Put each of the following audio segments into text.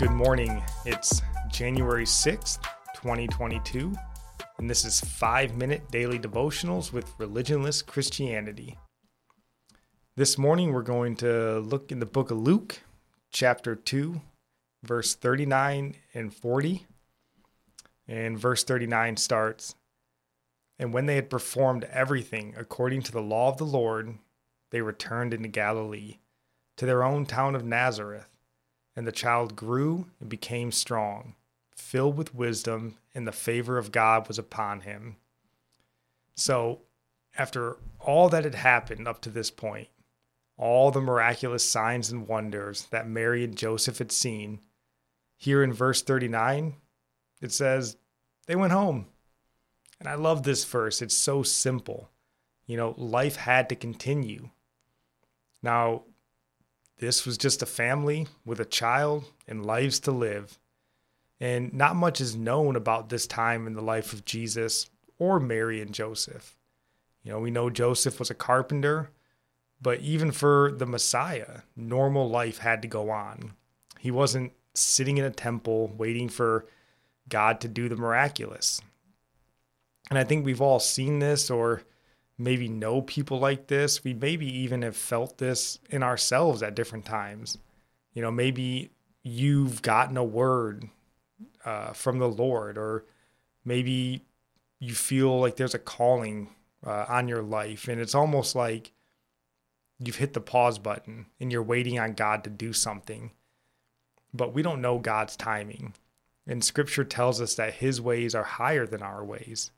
Good morning. It's January 6th, 2022, and this is 5 minute daily devotionals with religionless Christianity. This morning we're going to look in the book of Luke, chapter 2, verse 39 and 40. And verse 39 starts And when they had performed everything according to the law of the Lord, they returned into Galilee, to their own town of Nazareth. And the child grew and became strong, filled with wisdom, and the favor of God was upon him. So, after all that had happened up to this point, all the miraculous signs and wonders that Mary and Joseph had seen, here in verse 39, it says, they went home. And I love this verse. It's so simple. You know, life had to continue. Now, this was just a family with a child and lives to live. And not much is known about this time in the life of Jesus or Mary and Joseph. You know, we know Joseph was a carpenter, but even for the Messiah, normal life had to go on. He wasn't sitting in a temple waiting for God to do the miraculous. And I think we've all seen this or maybe know people like this. We maybe even have felt this in ourselves at different times. You know, maybe you've gotten a word uh, from the Lord, or maybe you feel like there's a calling uh, on your life, and it's almost like you've hit the pause button and you're waiting on God to do something. But we don't know God's timing. And scripture tells us that his ways are higher than our ways.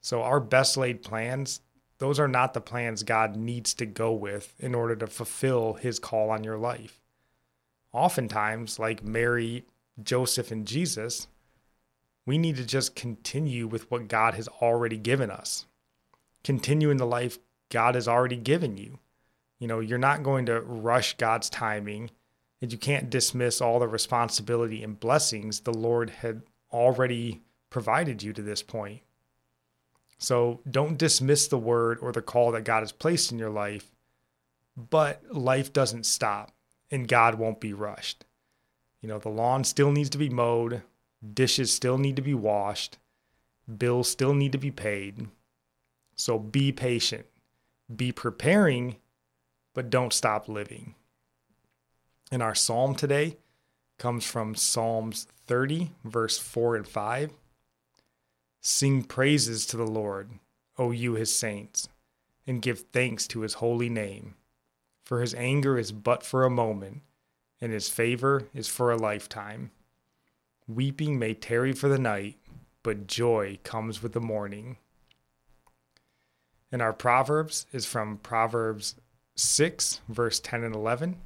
So our best laid plans, those are not the plans God needs to go with in order to fulfill his call on your life. Oftentimes, like Mary, Joseph, and Jesus, we need to just continue with what God has already given us. Continue in the life God has already given you. You know, you're not going to rush God's timing, and you can't dismiss all the responsibility and blessings the Lord had already provided you to this point. So don't dismiss the word or the call that God has placed in your life, but life doesn't stop and God won't be rushed. You know, the lawn still needs to be mowed, dishes still need to be washed, bills still need to be paid. So be patient, be preparing, but don't stop living. And our psalm today comes from Psalms 30, verse 4 and 5. Sing praises to the Lord, O you his saints, and give thanks to his holy name. For his anger is but for a moment, and his favor is for a lifetime. Weeping may tarry for the night, but joy comes with the morning. And our Proverbs is from Proverbs 6, verse 10 and 11.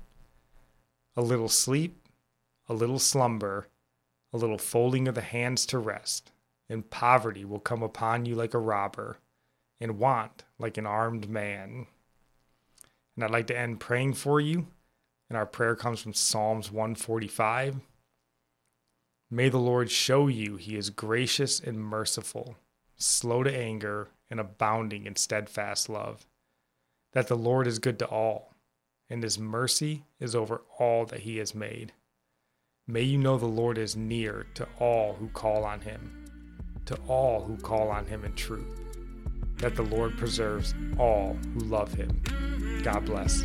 A little sleep, a little slumber, a little folding of the hands to rest, and poverty will come upon you like a robber, and want like an armed man. And I'd like to end praying for you. And our prayer comes from Psalms 145. May the Lord show you he is gracious and merciful, slow to anger, and abounding in steadfast love. That the Lord is good to all, and his mercy is over all that he has made. May you know the Lord is near to all who call on him, to all who call on him in truth. That the Lord preserves all who love him. God bless.